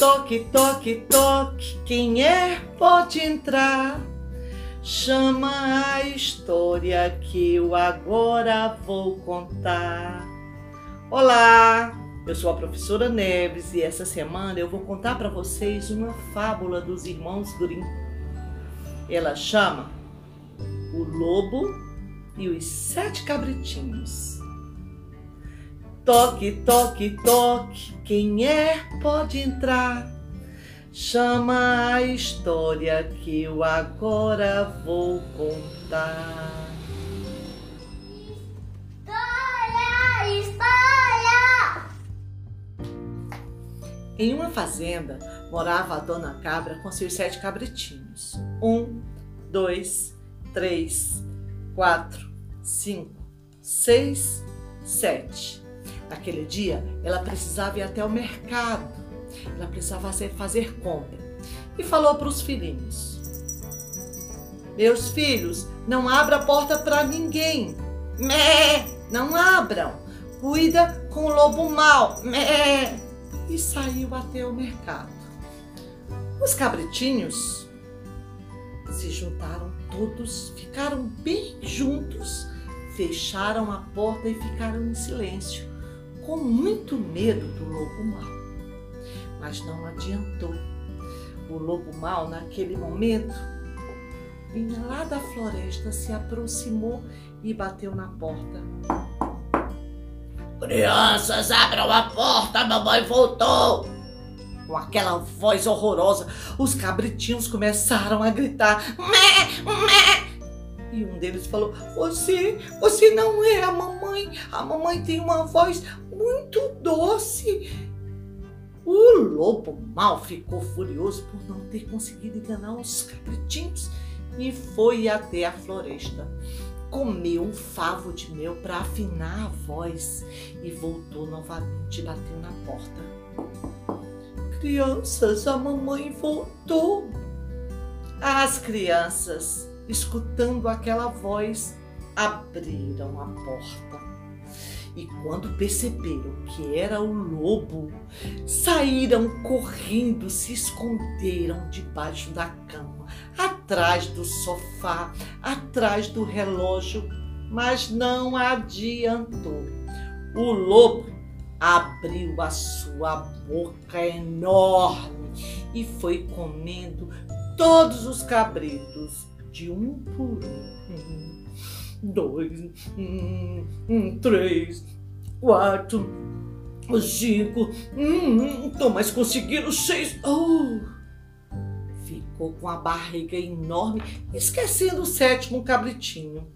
toque, toque, toque. Quem é pode entrar. Chama a história que eu agora vou contar. Olá, eu sou a professora Neves e essa semana eu vou contar para vocês uma fábula dos irmãos Grimm. Ela chama O Lobo e os Sete Cabritinhos. Toque, toque, toque, quem é pode entrar. Chama a história que eu agora vou contar. História, história! Em uma fazenda morava a dona cabra com seus sete cabritinhos. Um, dois, três, quatro, cinco, seis, sete. Naquele dia, ela precisava ir até o mercado. Ela precisava fazer compra. E falou para os filhinhos: Meus filhos, não abra a porta para ninguém. Mé, não abram. Cuida com o lobo mau. Mé. E saiu até o mercado. Os cabritinhos se juntaram todos, ficaram bem juntos, fecharam a porta e ficaram em silêncio com muito medo do lobo mau. Mas não adiantou. O lobo mau, naquele momento, vinha lá da floresta, se aproximou e bateu na porta. Crianças, abram a porta, mamãe voltou! Com aquela voz horrorosa, os cabritinhos começaram a gritar: Mé, mé, e um deles falou: Você, você não é a mamãe. A mamãe tem uma voz muito doce. O lobo mal ficou furioso por não ter conseguido enganar os cabritinhos e foi até a floresta. Comeu um favo de mel para afinar a voz e voltou novamente bateu na porta. Crianças, a mamãe voltou. As crianças escutando aquela voz, abriram a porta. E quando perceberam que era o lobo, saíram correndo, se esconderam debaixo da cama, atrás do sofá, atrás do relógio, mas não adiantou. O lobo abriu a sua boca enorme e foi comendo todos os cabritos de um por um, dois, um, três, quatro, cinco, hum, tô mais conseguindo seis. Oh! Ficou com a barriga enorme, esquecendo o sétimo cabritinho.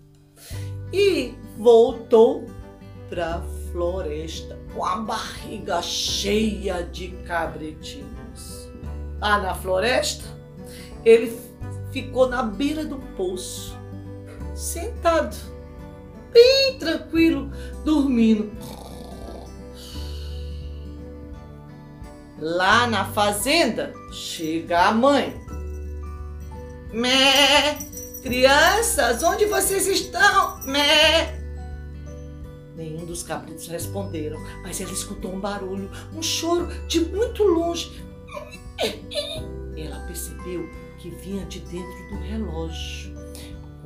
E voltou para a floresta com a barriga cheia de cabritinhos. Lá na floresta, ele ficou na beira do poço, sentado, bem tranquilo, dormindo. Lá na fazenda, chega a mãe. Mé! Crianças, onde vocês estão? Mé! Nenhum dos cabritos responderam, mas ela escutou um barulho, um choro de muito longe. Ela percebeu que vinha de dentro do relógio.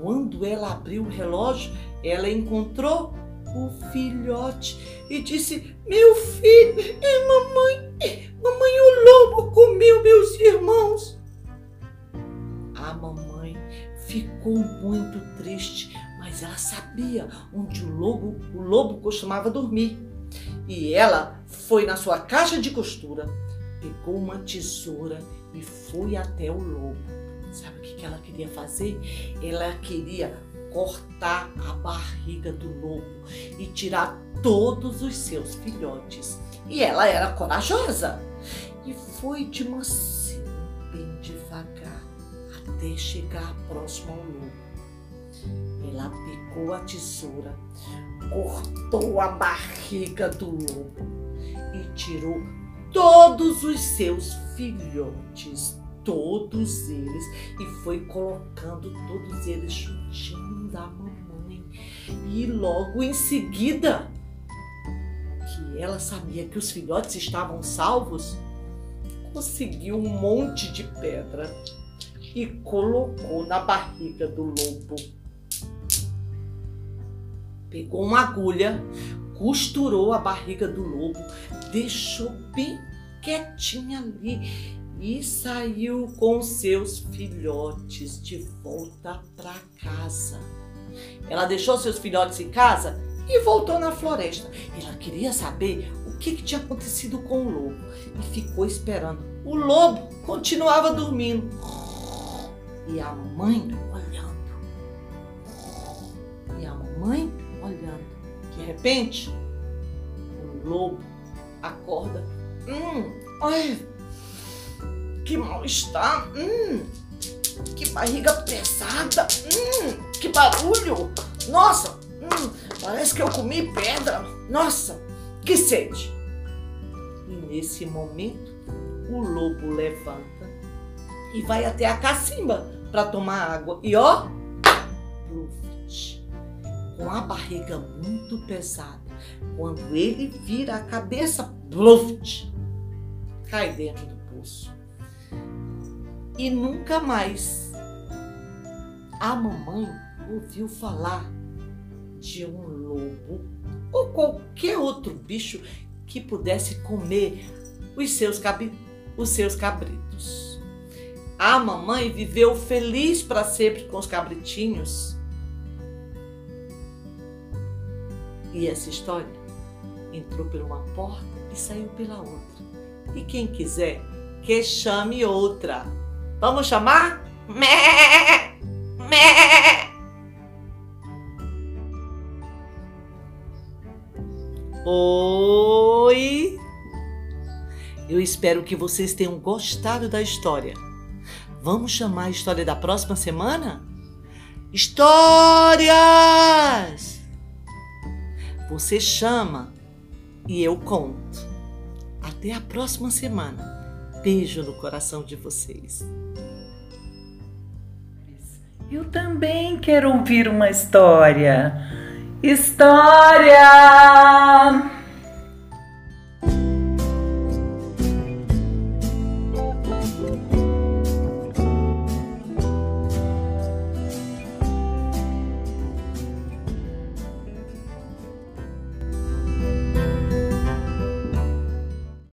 Quando ela abriu o relógio, ela encontrou o filhote e disse: Meu filho, é mamãe, mamãe, o lobo comeu meus irmãos. A mamãe ficou muito triste, mas ela sabia onde o lobo, o lobo costumava dormir. E ela foi na sua caixa de costura, pegou uma tesoura e foi até o lobo. Sabe o que ela queria fazer? Ela queria cortar a barriga do lobo e tirar todos os seus filhotes. E ela era corajosa e foi de mansinho, bem devagar, até chegar próximo ao lobo. Ela pegou a tesoura, cortou a barriga do lobo e tirou todos os seus filhotes, todos eles, e foi colocando todos eles juntinho da mamãe. E logo em seguida, que ela sabia que os filhotes estavam salvos, conseguiu um monte de pedra e colocou na barriga do lobo. Pegou uma agulha, costurou a barriga do lobo, deixou bem quietinha ali e saiu com seus filhotes de volta para casa. Ela deixou seus filhotes em casa e voltou na floresta. Ela queria saber o que, que tinha acontecido com o lobo e ficou esperando. O lobo continuava dormindo e a mãe olhando. E a mãe olhando. De repente, o lobo acorda. Hum, ai, que mal-estar. Hum, que barriga pesada. Hum, que barulho. Nossa, hum, parece que eu comi pedra. Nossa, que sede. E nesse momento, o lobo levanta e vai até a cacimba para tomar água. E ó, com a barriga muito pesada, quando ele vira a cabeça, bluft, cai dentro do poço. E nunca mais a mamãe ouviu falar de um lobo ou qualquer outro bicho que pudesse comer os seus, os seus cabritos. A mamãe viveu feliz para sempre com os cabritinhos. E essa história entrou por uma porta e saiu pela outra. E quem quiser, que chame outra. Vamos chamar? Mé! Mé! Oi! Eu espero que vocês tenham gostado da história. Vamos chamar a história da próxima semana? Histórias! Você chama e eu conto. Até a próxima semana. Beijo no coração de vocês. Eu também quero ouvir uma história. História!